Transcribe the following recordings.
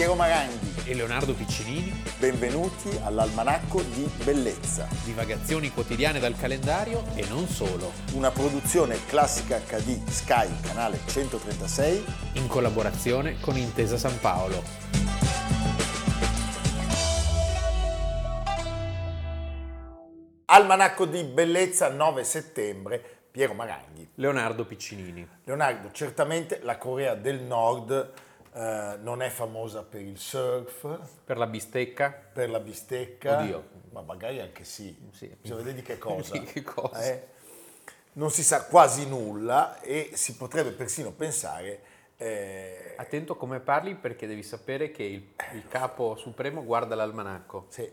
Piero Maranghi. e Leonardo Piccinini, Benvenuti all'Almanacco di Bellezza, divagazioni quotidiane dal calendario e non solo, una produzione classica HD Sky, canale 136. in collaborazione con Intesa San Paolo. Almanacco di Bellezza 9 settembre, Piero Maranghi. Leonardo Piccinini. Leonardo, certamente la Corea del Nord eh, non è famosa per il surf, Per la bistecca? per la bistecca. Oddio. Ma magari anche sì. Sì. Bisogna vedere di che cosa. Di che cosa. Eh? Non si sa quasi nulla e si potrebbe persino pensare... eh, Attento come parli perché devi sapere che il, il capo supremo guarda l'almanacco. sì,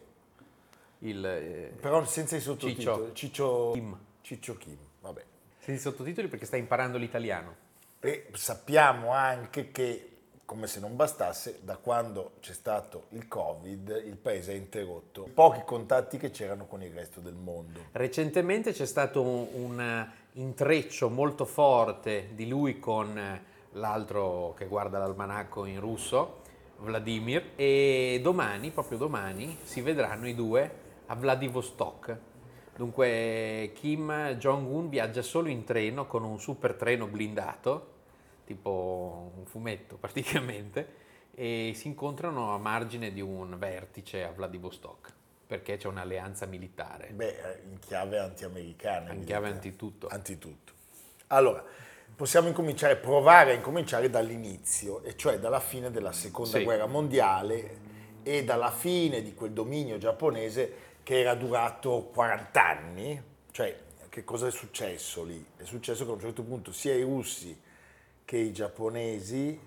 Il, eh, però senza i sottotitoli. Ciccio Kim. Ciccio Kim, vabbè. senti i sottotitoli perché stai imparando l'italiano. E sappiamo anche che, come se non bastasse, da quando c'è stato il Covid, il paese ha interrotto pochi contatti che c'erano con il resto del mondo. Recentemente c'è stato un, un intreccio molto forte di lui con eh, l'altro che guarda l'almanacco in russo, Vladimir, e domani, proprio domani, si vedranno i due a Vladivostok. Dunque Kim Jong-un viaggia solo in treno con un super treno blindato, tipo un fumetto praticamente, e si incontrano a margine di un vertice a Vladivostok, perché c'è un'alleanza militare. Beh, eh, in chiave anti-americana. In chiave antitutto. Antitutto. Allora, possiamo incominciare, provare a incominciare dall'inizio, e cioè dalla fine della seconda Sì. guerra mondiale e dalla fine di quel dominio giapponese che era durato 40 anni. Cioè, che cosa è successo lì? È successo che a un certo punto sia i russi che i giapponesi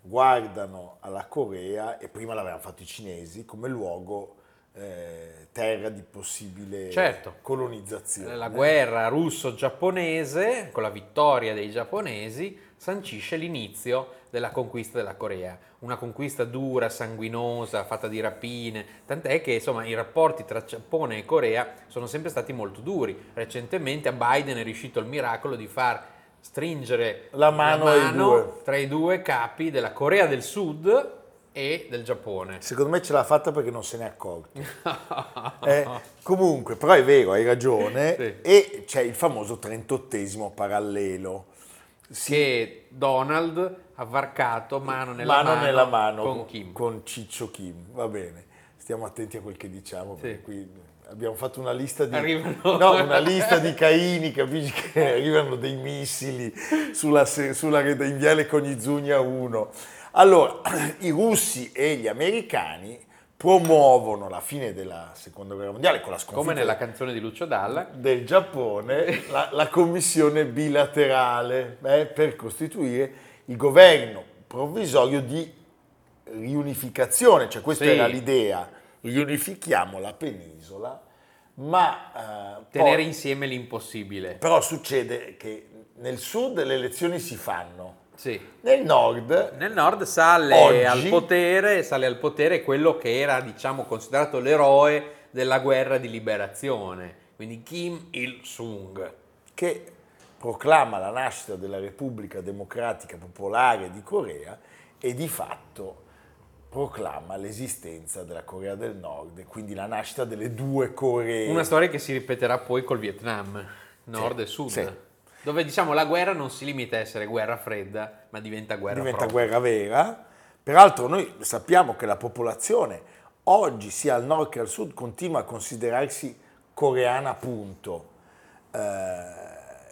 guardano alla Corea, e prima l'avevano fatto i cinesi, come luogo eh, terra di possibile Certo. colonizzazione. La guerra russo-giapponese, con la vittoria dei giapponesi, sancisce l'inizio della conquista della Corea. Una conquista dura, sanguinosa, fatta di rapine, tant'è che insomma, i rapporti tra Giappone e Corea sono sempre stati molto duri. Recentemente a Biden è riuscito il miracolo di far stringere La mano ai due. tra i due capi della Corea del Sud e del Giappone. Secondo me ce l'ha fatta perché non se n'è accorto. Eh, comunque, però è vero, hai ragione. Sì. E c'è il famoso 38esimo parallelo. Sì, che Donald ha varcato mano nella mano, mano, nella mano con Kim. con Ciccio Kim. Va bene, stiamo attenti a quel che diciamo perché Sì. qui abbiamo fatto una lista di, Arrivano- no, una lista di Caini, capisci che arrivano dei missili sulla, sulla in Viale Conizugna 1. Allora, i russi e gli americani promuovono la fine della seconda guerra mondiale con la sconfitta come nella canzone di Lucio Dalla. del Giappone la, la commissione bilaterale eh, per costituire il governo provvisorio di riunificazione, cioè questa Sì. era l'idea, riunifichiamo la penisola, ma eh, Tenere poi- insieme l'impossibile. però succede che nel sud le elezioni si fanno, Sì. nel nord Nel nord sale Oggi- al potere, sale al potere quello che era, diciamo, considerato l'eroe della guerra di liberazione, quindi Kim Il-sung. che proclama la nascita della Repubblica Democratica Popolare di Corea e di fatto proclama l'esistenza della Corea del Nord e quindi la nascita delle due Coree. Una storia che si ripeterà poi col Vietnam, nord Sì, e sud, sì. dove diciamo la guerra non si limita a essere guerra fredda, ma diventa guerra diventa propria. guerra vera. Peraltro noi sappiamo che la popolazione oggi sia al nord che al sud continua a considerarsi coreana appunto. Eh,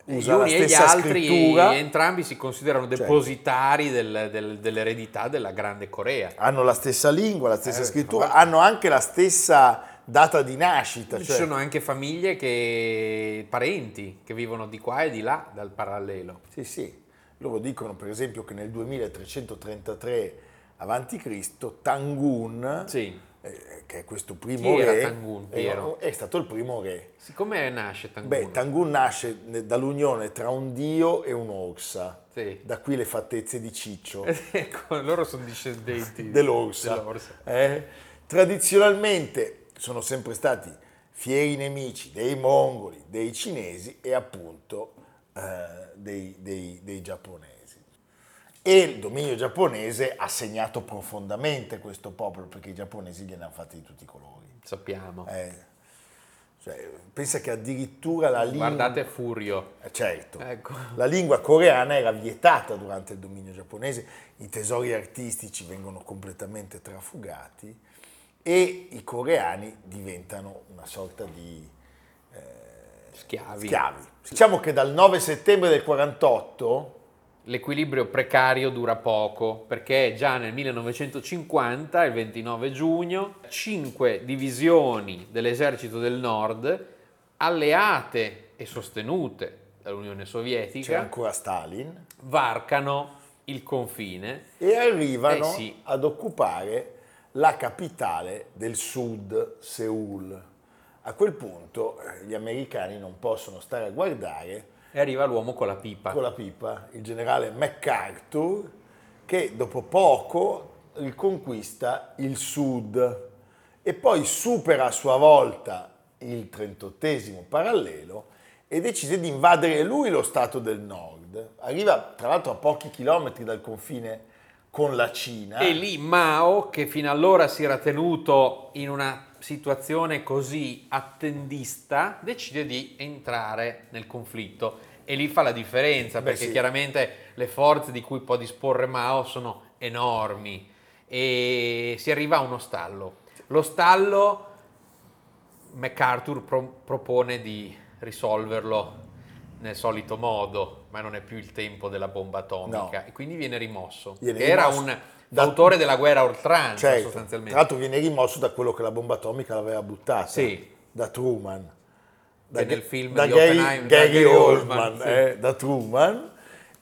usa uni e gli altri, scrittura. entrambi si considerano Certo. depositari del- del- dell'eredità della grande Corea. hanno la stessa lingua, la stessa Eh, scrittura, hanno anche la stessa data di nascita. Ci cioè- sono anche famiglie che, parenti che vivono di qua e di là dal parallelo. Sì, sì. Loro dicono per esempio che nel 2333 a.C. Tangun, Sì. Eh, che è questo primo Chi re, Tangun, è, Piero? è stato il primo re. Siccome nasce Tangun? Beh, Tangun nasce ne- dall'unione tra un dio e un'orsa. Sì. Da qui le fattezze di Ciccio, Ecco, loro sono discendenti dell'orsa. dell'orsa. Eh? Tradizionalmente sono sempre stati fieri nemici dei mongoli, dei cinesi e appunto eh, dei, dei- dei giapponesi. E il dominio giapponese ha segnato profondamente questo popolo perché i giapponesi gliene hanno fatti di tutti i colori. Sappiamo. Eh, cioè, pensa che addirittura la lingua... Guardate Furio. Eh, certo, Ecco. la lingua coreana era vietata durante il dominio giapponese, i tesori artistici vengono completamente trafugati e i coreani diventano una sorta di Schiavi. schiavi. Diciamo che dal 9 settembre del 48 L'equilibrio precario dura poco perché già nel 1950, il 29 giugno, cinque divisioni dell'esercito del nord, alleate e sostenute dall'Unione Sovietica, ancora Stalin varcano il confine. e arrivano Eh sì. ad occupare la capitale del sud, Seoul. A quel punto eh, gli americani non possono stare a guardare E arriva l'uomo con la pipa. con la pipa, il generale MacArthur, che dopo poco riconquista il sud e poi supera a sua volta il 38 parallelo e decide di invadere lui lo stato del nord. Arriva tra l'altro a pochi chilometri dal confine con la Cina. E lì Mao, che fino allora si era tenuto in una situazione così attendista, decide di entrare nel conflitto. E lì fa la differenza, Beh, perché sì. chiaramente le forze di cui può disporre Mao sono enormi. E si arriva a uno stallo. Lo stallo MacArthur pro- propone di risolverlo nel solito modo, ma non è più il tempo della bomba atomica No. e quindi viene rimosso. Viene Era rimosso un da- autore della guerra oltranza Certo, tra sostanzialmente. l'altro viene rimosso da quello che la bomba atomica l'aveva buttata, Sì. da Truman. Che nel film da di Gary, da Gary Gary Oldman, Oldman, sì. eh, da Truman,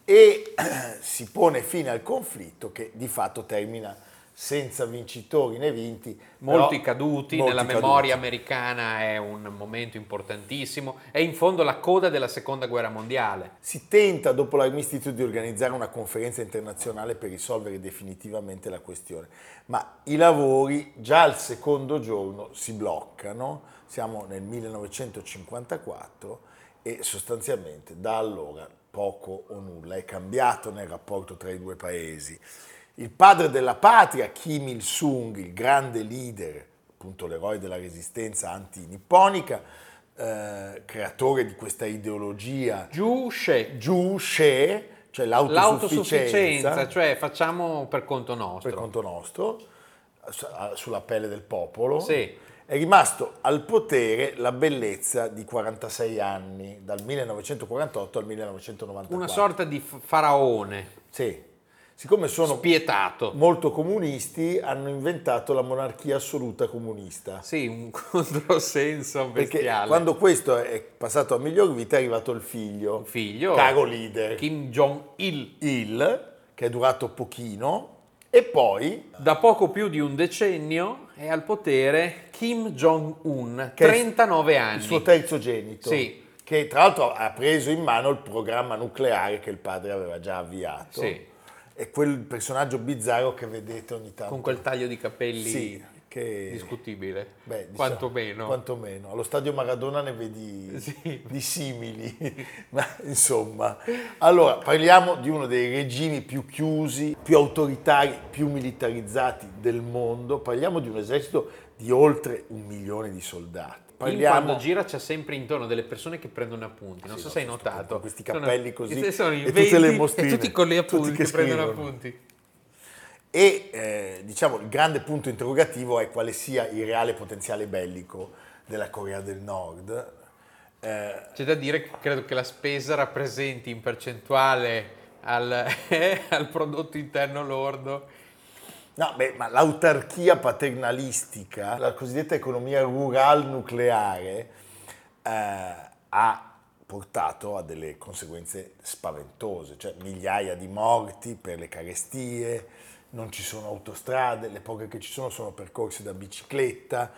e si pone fine al conflitto che di fatto termina senza vincitori né vinti. Molti però caduti, molti nella caduti. memoria americana è un momento importantissimo, è in fondo la coda della seconda guerra mondiale. Si tenta dopo l'armistizio di organizzare una conferenza internazionale per risolvere definitivamente la questione, ma i lavori già al secondo giorno si bloccano, siamo nel 1954 e sostanzialmente da allora poco o nulla è cambiato nel rapporto tra i due paesi. Il padre della patria, Kim Il-sung, il grande leader, appunto l'eroe della resistenza anti-nipponica, eh, creatore di questa ideologia Giusce, Giusce, cioè l'autosufficienza, l'autosufficienza, cioè facciamo per conto nostro. per conto nostro, su- sulla pelle del popolo, Sì. è rimasto al potere la bellezza di 46 anni, dal 1948 al 1994. Una sorta di faraone Sì. Siccome sono spietato. molto comunisti, hanno inventato la monarchia assoluta comunista. Sì, un controsenso Perché bestiale. quando questo è passato a miglior vita è arrivato il figlio, Il figlio, caro leader, Kim Jong-il, il, che è durato pochino, e poi da poco più di un decennio è al potere Kim Jong-un, Che è 39 anni. il suo terzogenito, Sì. che tra l'altro ha preso in mano il programma nucleare che il padre aveva già avviato. Sì. È quel personaggio bizzarro che vedete ogni tanto. con quel taglio di capelli Sì, che... discutibile, Beh, diciamo, quantomeno. Quantomeno. Allo stadio Maradona ne vedi Sì. di simili, ma insomma. Allora, parliamo di uno dei regimi più chiusi, più autoritari, più militarizzati del mondo. Parliamo di un esercito di oltre un milione di soldati. Parliamo quando gira c'è sempre intorno delle persone che prendono appunti, non Sì, so se hai notato. con questi cappelli così queste sono e tutte le 20 mostrine, E tutti con tutti appunti che che prendono appunti. E eh, diciamo il grande punto interrogativo è quale sia il reale potenziale bellico della Corea del Nord. Eh, C'è da dire che credo che la spesa rappresenti in percentuale al, al prodotto interno lordo. No, beh, ma l'autarchia paternalistica, la cosiddetta economia rural nucleare, eh, ha portato a delle conseguenze spaventose, cioè migliaia di morti per le carestie, non ci sono autostrade, le poche che ci sono sono percorsi da bicicletta.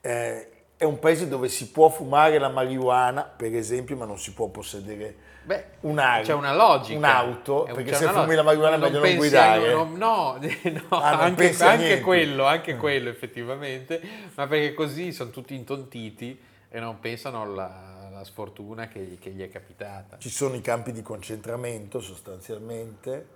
eh, è un paese dove si può fumare la marijuana, per esempio, ma non si può possedere Beh, un'auto. c'è una logica. Un'auto, un- perché se fumi la marijuana è meglio non guidare. no, no, no, Ah, non anche, anche quello, anche quello effettivamente, ma perché così sono tutti intontiti e non pensano alla, alla sfortuna che, che gli è capitata. Ci sono i campi di concentramento sostanzialmente,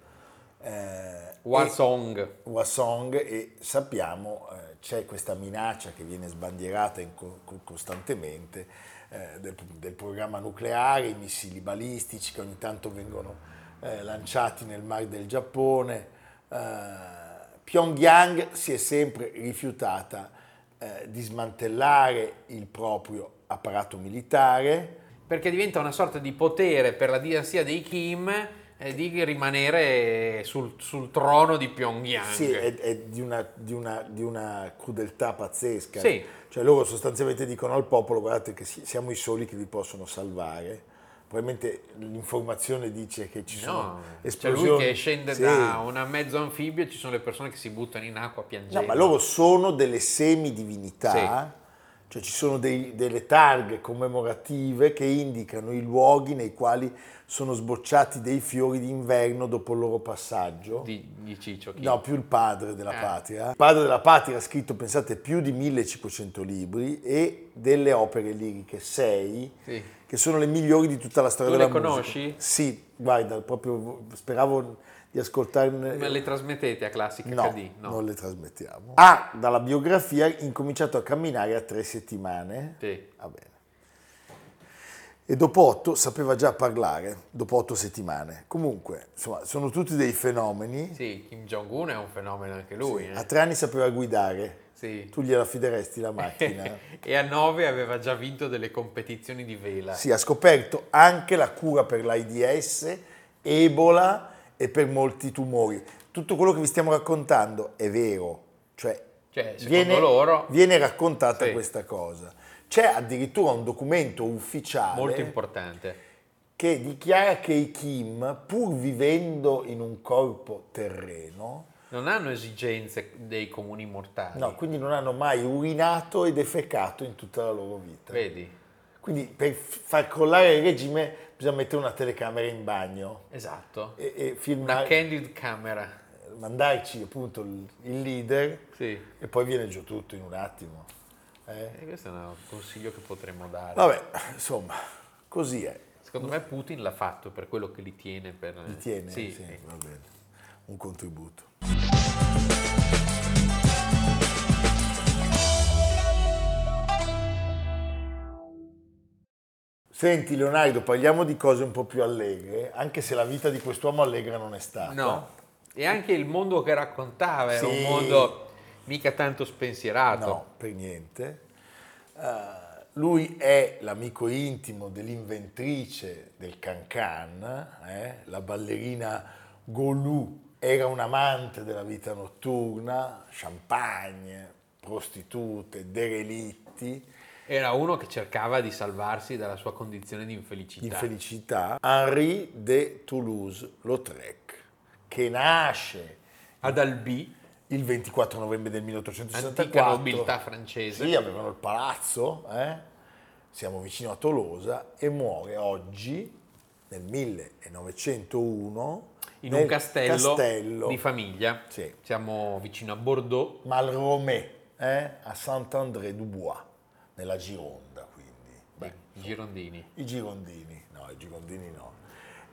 eh, Wasong. Wasong e sappiamo eh, c'è questa minaccia che viene sbandierata co- costantemente eh, del, del programma nucleare, i missili balistici che ogni tanto vengono eh, lanciati nel mare del Giappone. Eh, Pyongyang si è sempre rifiutata eh, di smantellare il proprio apparato militare. Perché diventa una sorta di potere per la dinastia dei Kim eh, di rimanere sul, sul trono di Pyongyang. Sì, è, è di, una, di, una, di, una, crudeltà pazzesca. Sì. Cioè loro sostanzialmente dicono al popolo guardate che siamo i soli che vi possono salvare probabilmente l'informazione dice che ci sono no, esplosioni. Cioè lui che scende sì. da una mezzo anfibio e ci sono le persone che si buttano in acqua piangendo. No, ma loro sono delle semidivinità, sì. Cioè ci sono dei, delle targhe commemorative che indicano i luoghi nei quali sono sbocciati dei fiori d'inverno dopo il loro passaggio. Di, di Ciccio? Chi? No, più il padre della eh. patria. Il padre della patria ha scritto, pensate, più di 1500 libri e delle opere liriche, sei, sì. che sono le migliori di tutta la storia tu della musica. le conosci? Sì, guarda, proprio speravo di ascoltarne. Ma le trasmettete a Classica no, HD? No, non le trasmettiamo. Ha, dalla biografia, incominciato a camminare a tre settimane. Sì. Va bene e dopo otto sapeva già parlare, dopo otto settimane. Comunque, insomma, sono tutti dei fenomeni. Sì, Kim Jong-un è un fenomeno anche lui. Sì, eh. A tre anni sapeva guidare. Sì. Tu gliela fideresti la macchina? e a nove aveva già vinto delle competizioni di vela. Sì, ha scoperto anche la cura per l'AIDS, Ebola e per molti tumori. Tutto quello che vi stiamo raccontando è vero, cioè, cioè viene, loro... viene raccontata sì. questa cosa. C'è addirittura un documento ufficiale molto importante che dichiara che i Kim, pur vivendo in un corpo terreno, non hanno esigenze dei comuni mortali. No, quindi non hanno mai urinato e defecato in tutta la loro vita. Vedi? Quindi per far crollare il regime bisogna mettere una telecamera in bagno. Esatto. E, e filmare, una candid camera. Mandarci appunto il, il leader sì. e poi viene giù tutto in un attimo. Eh? E questo è un consiglio che potremmo dare. Vabbè, insomma, così è. Secondo me Putin l'ha fatto per quello che li tiene. Per... Li tiene? Sì. sì va bene. Un contributo. Senti Leonardo, parliamo di cose un po' più allegre, anche se la vita di quest'uomo allegra non è stata. No, e anche il mondo che raccontava era sì. un mondo mica tanto spensierato. No, per niente. Uh, lui è l'amico intimo dell'inventrice del Cancan, eh? la ballerina Golou, era un amante della vita notturna, champagne, prostitute, derelitti. Era uno che cercava di salvarsi dalla sua condizione di infelicità. Infelicità. Henri de Toulouse-Lautrec, che nasce ad Albi il 24 novembre del 1864. Antica nobiltà francese. Sì, avevano il palazzo, eh? siamo vicino a Tolosa, e muore oggi, nel 1901, in un castello, castello, di famiglia. Sì. Siamo vicino a Bordeaux. Malromé, eh? a Saint-André-du-Bois, nella Gironda, quindi. Beh, I girondini. I girondini, no, i girondini no.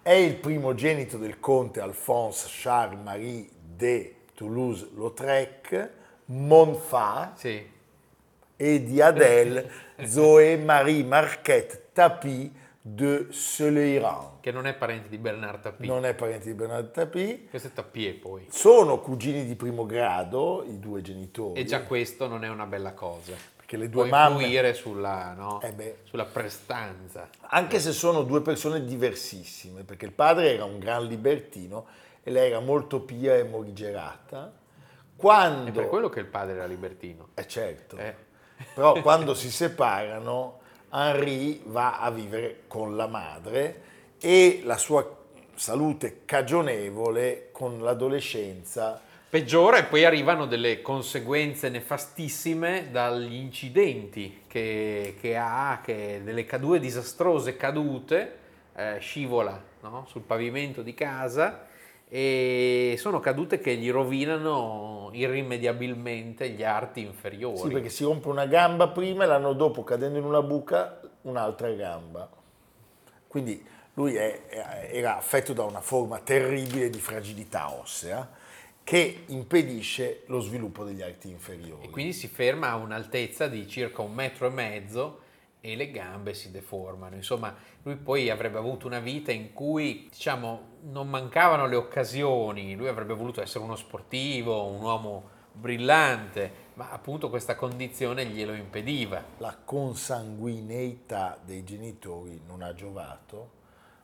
È il primogenito del conte Alphonse Charles Marie de Toulouse-Lautrec, Monfà sì. e di Adèle Zoé Marie Marquette Tapie de Soleiran. Che non è parente di Bernard Tapie. Non è parente di Bernard Tapie. Questo è Tapie poi. Sono cugini di primo grado, i due genitori. E già questo non è una bella cosa. Perché le due Può mamme... influire sulla, no? eh sulla prestanza. Anche se sono due persone diversissime, perché il padre era un gran libertino e lei era molto pia e morigerata. Quando... È per quello che il padre era libertino. Eh certo. Eh. Però quando si separano, Henri va a vivere con la madre e la sua salute cagionevole con l'adolescenza peggiora e poi arrivano delle conseguenze nefastissime dagli incidenti che, che ha, che delle due disastrose cadute, eh, scivola no? sul pavimento di casa e sono cadute che gli rovinano irrimediabilmente gli arti inferiori. Sì, perché si rompe una gamba prima e l'anno dopo, cadendo in una buca, un'altra gamba. Quindi lui è, era affetto da una forma terribile di fragilità ossea che impedisce lo sviluppo degli arti inferiori. E quindi si ferma a un'altezza di circa un metro e mezzo e le gambe si deformano. Insomma, lui poi avrebbe avuto una vita in cui, diciamo, non mancavano le occasioni, lui avrebbe voluto essere uno sportivo, un uomo brillante, ma appunto questa condizione glielo impediva. La consanguineità dei genitori non ha giovato,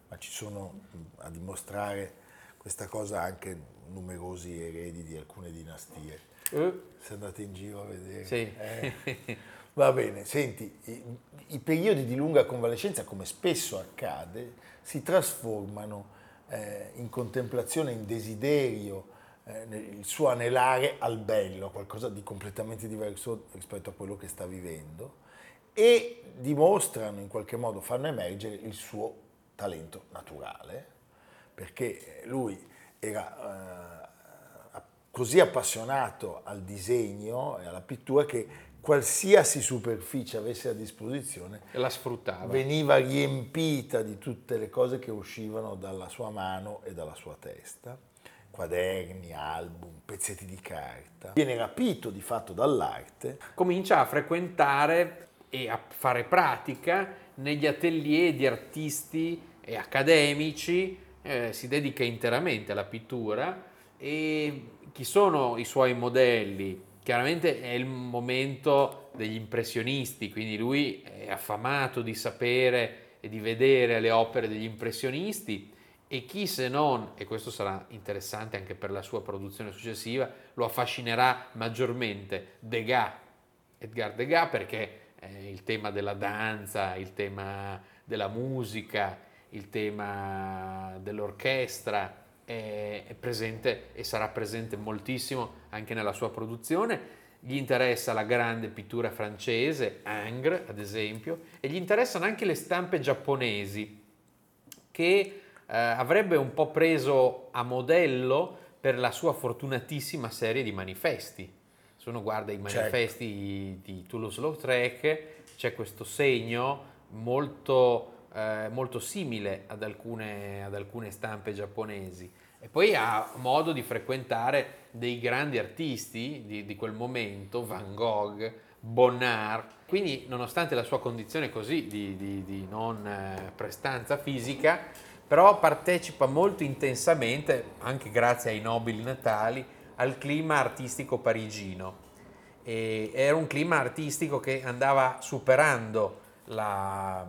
ma ci sono a dimostrare questa cosa anche numerosi eredi di alcune dinastie. Uh. Se andate in giro a vedere. Sì. Eh. Va bene, senti, i, i, periodi di lunga convalescenza, come spesso accade, si trasformano eh, in contemplazione, in desiderio, eh, il suo anelare al bello, qualcosa di completamente diverso rispetto a quello che sta vivendo, e dimostrano in qualche modo, fanno emergere il suo talento naturale, perché lui era eh, così appassionato al disegno e alla pittura che qualsiasi superficie avesse a disposizione la sfruttava. veniva riempita di tutte le cose che uscivano dalla sua mano e dalla sua testa quaderni, album, pezzetti di carta. Viene rapito di fatto dall'arte. Comincia a frequentare e a fare pratica negli atelier di artisti e accademici eh, si dedica interamente alla pittura e chi sono i suoi modelli? Chiaramente è il momento degli impressionisti, quindi lui è affamato di sapere e di vedere le opere degli impressionisti e chi se non, e questo sarà interessante anche per la sua produzione successiva, lo affascinerà maggiormente Degas, Edgar Degas perché eh, il tema della danza, il tema della musica, il tema dell'orchestra è, presente e sarà presente moltissimo anche nella sua produzione. Gli interessa la grande pittura francese, Ingres ad esempio, e gli interessano anche le stampe giapponesi che eh, avrebbe un po' preso a modello per la sua fortunatissima serie di manifesti. Se uno guarda i certo. manifesti certo. di Toulouse-Lautrec, c'è questo segno molto eh, molto simile ad alcune, ad alcune stampe giapponesi e poi ha modo di frequentare dei grandi artisti di, di, quel momento, Van Gogh, Bonnard. Quindi, nonostante la sua condizione così di, di, di non eh, prestanza fisica, però partecipa molto intensamente, anche grazie ai nobili natali, al clima artistico parigino. E era un clima artistico che andava superando la,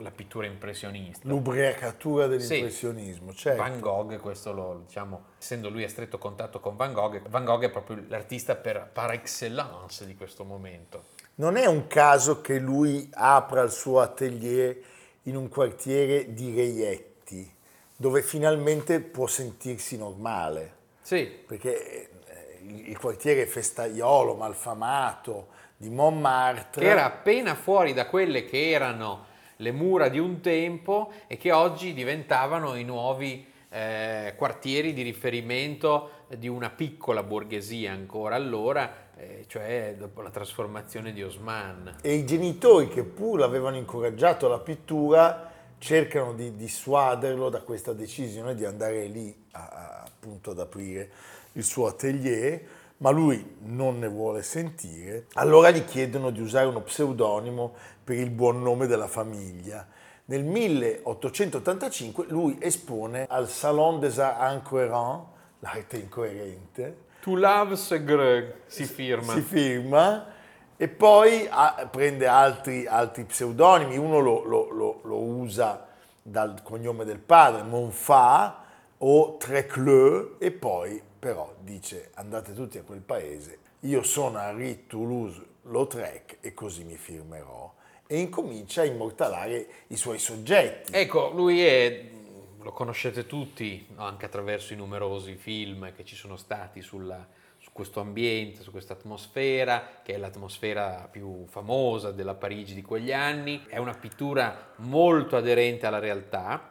la pittura impressionista. L'ubriacatura dell'impressionismo, sì. certo. Van Gogh, questo lo diciamo, essendo lui a stretto contatto con Van Gogh, Van Gogh è proprio l'artista per, par excellence di questo momento. Non è un caso che lui apra il suo atelier in un quartiere di reietti, dove finalmente può sentirsi normale. Sì. Perché eh, il quartiere festaiolo, malfamato, di Montmartre. Era appena fuori da quelle che erano le mura di un tempo e che oggi diventavano i nuovi eh, quartieri di riferimento di una piccola borghesia ancora allora, eh, cioè dopo la trasformazione di Osman. E i genitori che pur avevano incoraggiato la pittura cercano di dissuaderlo da questa decisione di andare lì a, a, appunto ad aprire il suo atelier ma lui non ne vuole sentire, allora gli chiedono di usare uno pseudonimo per il buon nome della famiglia. Nel 1885 lui espone al Salon des Arts Incohérents, l'arte incoerente. To love Greg si firma. Si firma e poi ah, prende altri, altri, pseudonimi, uno lo, lo, lo, lo, usa dal cognome del padre, Monfa o Trecleux e poi però dice andate tutti a quel paese, io sono Henri Toulouse-Lautrec e così mi firmerò e incomincia a immortalare i suoi soggetti. Ecco, lui è, lo conoscete tutti, anche attraverso i numerosi film che ci sono stati sulla, su questo ambiente, su questa atmosfera, che è l'atmosfera più famosa della Parigi di quegli anni. È una pittura molto aderente alla realtà,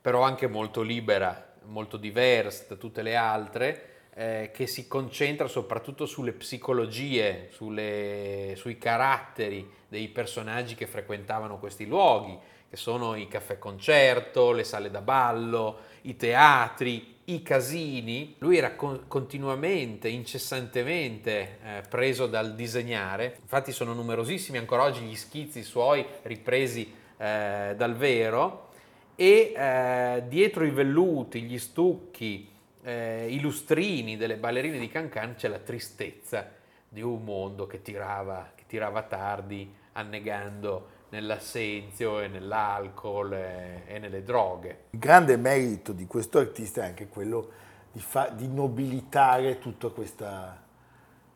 però anche molto libera molto diversa da tutte le altre, eh, che si concentra soprattutto sulle psicologie, sulle, sui caratteri dei personaggi che frequentavano questi luoghi, che sono i caffè concerto, le sale da ballo, i teatri, i casini. Lui era con- continuamente, incessantemente eh, preso dal disegnare. Infatti sono numerosissimi ancora oggi gli schizzi suoi ripresi eh, dal vero e eh, dietro i velluti, gli stucchi, eh, i lustrini delle ballerine di Cancan c'è la tristezza di un mondo che tirava, che tirava tardi annegando nell'assenzio e nell'alcol e, e, nelle droghe. Il grande merito di questo artista è anche quello di, fa, di nobilitare tutta questa,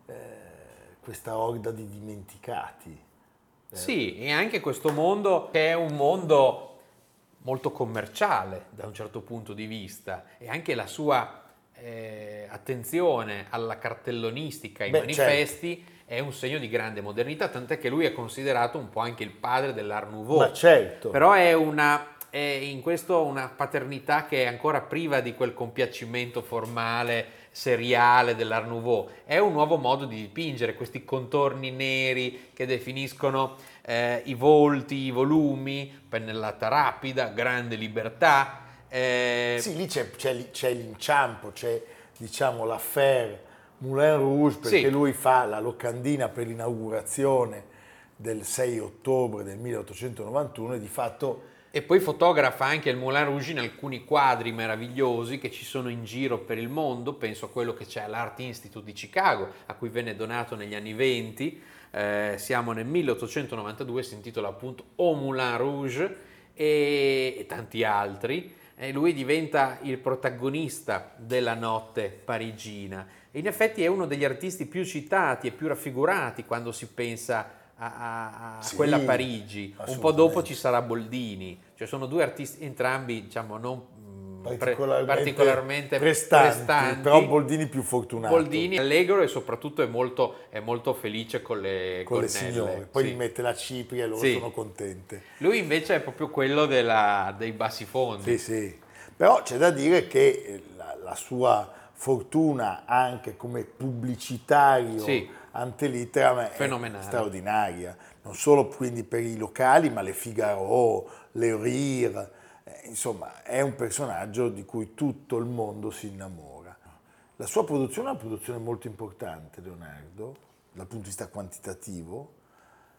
eh, questa orda di dimenticati. Eh. Sì, e anche questo mondo che è un mondo molto commerciale da un certo punto di vista e anche la sua eh, attenzione alla cartellonistica, ai Beh, manifesti certo. è un segno di grande modernità, tant'è che lui è considerato un po' anche il padre dell'Art Nouveau. Ma certo. Però è una è in questo una paternità che è ancora priva di quel compiacimento formale, seriale dell'Art Nouveau. È un nuovo modo di dipingere, questi contorni neri che definiscono eh, i volti, i volumi, pennellata rapida, grande libertà. Eh... Sì, lì c'è, c'è, c'è, l'inciampo, c'è diciamo l'affaire Moulin Rouge perché sì. lui fa la locandina per l'inaugurazione del 6 ottobre del 1891 e di fatto e poi fotografa anche il Moulin Rouge in alcuni quadri meravigliosi che ci sono in giro per il mondo, penso a quello che c'è all'Art Institute di Chicago, a cui venne donato negli anni 20, eh, siamo nel 1892, si intitola appunto Au Moulin Rouge e, e tanti altri, e lui diventa il protagonista della notte parigina. In effetti è uno degli artisti più citati e più raffigurati quando si pensa a, a, a sì, quella Parigi. Un po' dopo ci sarà Boldini, cioè sono due artisti entrambi, diciamo, non mm, particolarmente, particolarmente prestanti, prestanti, però Boldini più fortunato. Boldini è allegro e soprattutto è molto, è molto felice con le, con le signore, poi sì. gli mette la cipria e loro sì. sono contente. Lui invece è proprio quello della, dei bassi fondi. Sì, sì, però c'è da dire che la, la sua fortuna anche come pubblicitario sì Antelitteram è straordinaria, non solo quindi per i locali, ma le Figaro, le Rire, eh, insomma è un personaggio di cui tutto il mondo si innamora. La sua produzione è una produzione molto importante, Leonardo, dal punto di vista quantitativo,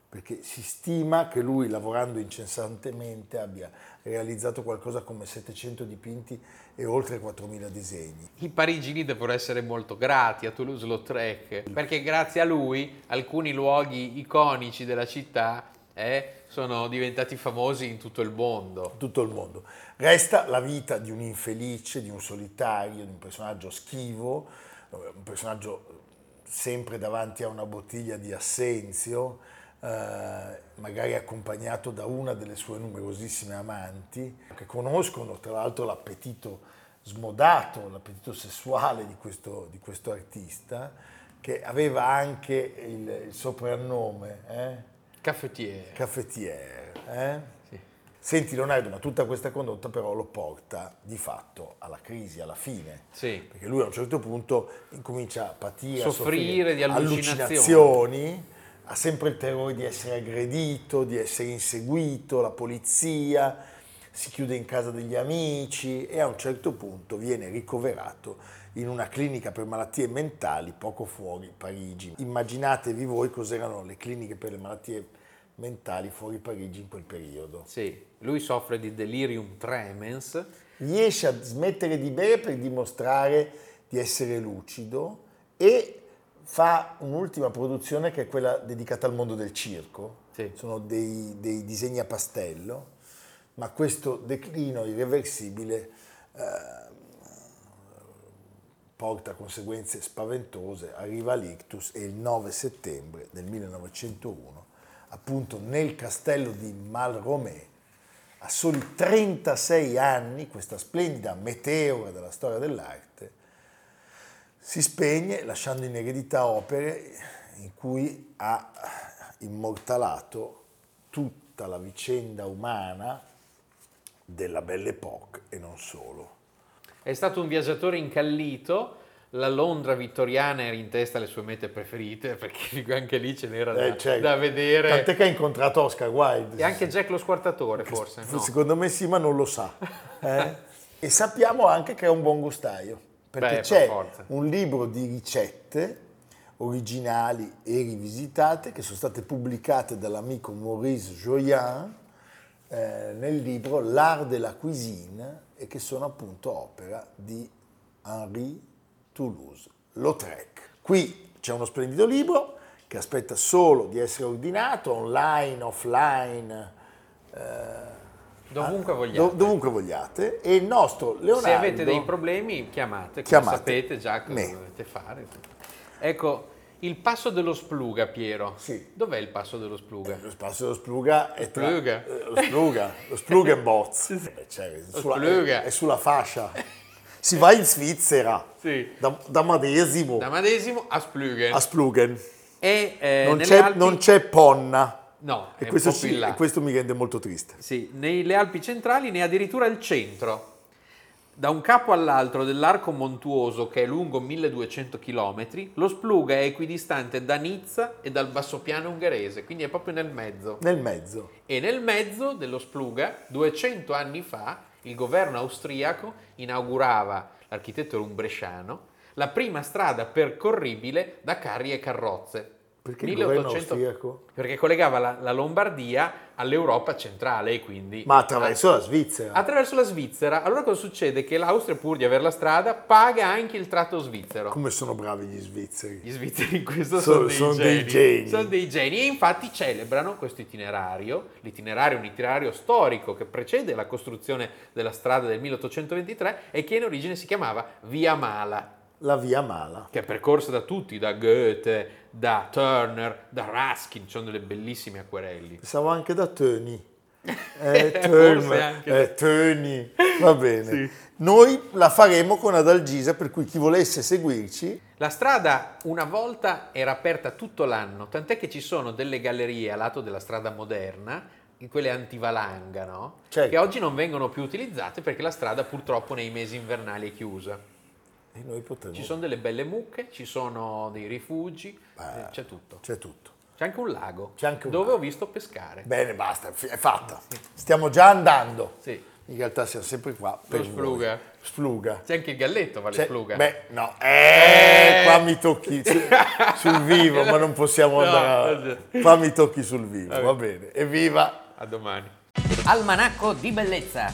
perché si stima che lui, lavorando incessantemente, abbia realizzato qualcosa come 700 dipinti e oltre 4.000 disegni. I parigini devono essere molto grati a Toulouse-Lautrec, perché grazie a lui alcuni luoghi iconici della città eh, sono diventati famosi in tutto il mondo. Tutto il mondo. Resta la vita di un infelice, di un solitario, di un personaggio schivo, un personaggio sempre davanti a una bottiglia di assenzio, eh, magari accompagnato da una delle sue numerosissime amanti, che conoscono tra l'altro l'appetito smodato, l'appetito sessuale di questo, di questo artista, che aveva anche il, il soprannome eh? Caffettiere. Caffettiere. Eh? Senti Leonardo, ma tutta questa condotta però lo porta di fatto alla crisi, alla fine. Sì. Perché lui a un certo punto incomincia a patire, soffrire, a soffrire di allucinazioni ha sempre il terrore di essere aggredito, di essere inseguito, la polizia, si chiude in casa degli amici e a un certo punto viene ricoverato in una clinica per malattie mentali poco fuori Parigi. Immaginatevi voi cos'erano le cliniche per le malattie mentali fuori Parigi in quel periodo. Sì, lui soffre di delirium tremens. Riesce a smettere di bere per dimostrare di essere lucido e fa un'ultima produzione che è quella dedicata al mondo del circo, sì. sono dei, dei, disegni a pastello, ma questo declino irreversibile eh, porta a conseguenze spaventose, arriva l'ictus e il 9 settembre del 1901, appunto nel castello di Malromé, a soli 36 anni, questa splendida meteora della storia dell'arte, si spegne lasciando in eredità opere in cui ha immortalato tutta la vicenda umana della Belle Époque e non solo. È stato un viaggiatore incallito, la Londra vittoriana era in testa alle sue mete preferite, perché anche lì ce n'era da, Eh, cioè, da vedere. Tant'è che ha incontrato Oscar Wilde. E anche Jack lo squartatore, forse. no? Secondo me sì, ma non lo sa. eh? e sappiamo anche che è un buon gustaio, perché Beh, per c'è forza. un libro di ricette originali e rivisitate che sono state pubblicate dall'amico Maurice Joyan eh, nel libro L'art de la cuisine e che sono appunto opera di Henri Toulouse-Lautrec. Qui c'è uno splendido libro che aspetta solo di essere ordinato online, offline, Dovunque vogliate. dov- dovunque vogliate. E il nostro Leonardo... Se avete dei problemi, chiamate, come Chiamate sapete già cosa me. dovete fare. Ecco, il passo dello Spluga, Piero. Sì. Dov'è il passo dello Spluga? Lo spazio dello Spluga è tra- Spluga. eh, lo Spluga, lo Splugenboz. Eh, cioè, è sulla, Spluga. è, è sulla fascia. Si va in Svizzera, Sì. da, da Madesimo Da Madesimo a Splugen. a Splugen. e eh, Non c'è, non c'è Ponna. No, E questo, là. e questo mi rende molto triste. Sì, nelle Alpi centrali ne è addirittura il centro. Da un capo all'altro dell'arco montuoso che è lungo 1200 km, lo Spluga è equidistante da Nizza e dal bassopiano ungherese, quindi è proprio nel mezzo. Nel mezzo. E nel mezzo dello Spluga, 200 anni fa, il governo austriaco inaugurava, l'architetto era un bresciano, la prima strada percorribile da carri e carrozze. Perché il governo austriaco? Perché collegava la, la Lombardia all'Europa centrale e quindi... Ma attraverso la Svizzera. Attraverso la Svizzera. Allora cosa succede? Che l'Austria, pur di avere la strada, paga anche il tratto svizzero. Come sono bravi gli svizzeri. Gli svizzeri in questo Sono- sono, sono dei, dei geni. geni. Sono dei geni e infatti celebrano questo itinerario. L'itinerario è un itinerario storico che precede la costruzione della strada del 1823 e che in origine si chiamava Via Mala, La via mala. che è percorsa da tutti, da Goethe, da Turner, da Ruskin, ci sono delle bellissime acquerelli. Pensavo anche da Tony. Eh, Turner, eh, Tony, va bene. Noi la faremo con Adalgisa, per cui chi volesse seguirci, La strada una volta era aperta tutto l'anno, tant'è che ci sono delle gallerie a lato della strada moderna, in quelle antivalanga, no? Certo. Che oggi non vengono più utilizzate perché la strada purtroppo nei mesi invernali è chiusa. E noi potremo... Ci sono delle belle mucche, ci sono dei rifugi, eh, c'è tutto. C'è tutto. C'è anche un lago C'è anche un dove lago. ho visto pescare. Bene, basta, è fatta. Stiamo già andando. Sì. In realtà siamo sempre qua per Lo Spluga. voi. Spluga. C'è anche il galletto, vale C'è- Spluga. Beh, no, eh, qua mi tocchi su- sul vivo, ma non possiamo No, andare. a- Qua mi tocchi sul vivo, va bene. Evviva! A domani. Almanacco di bellezza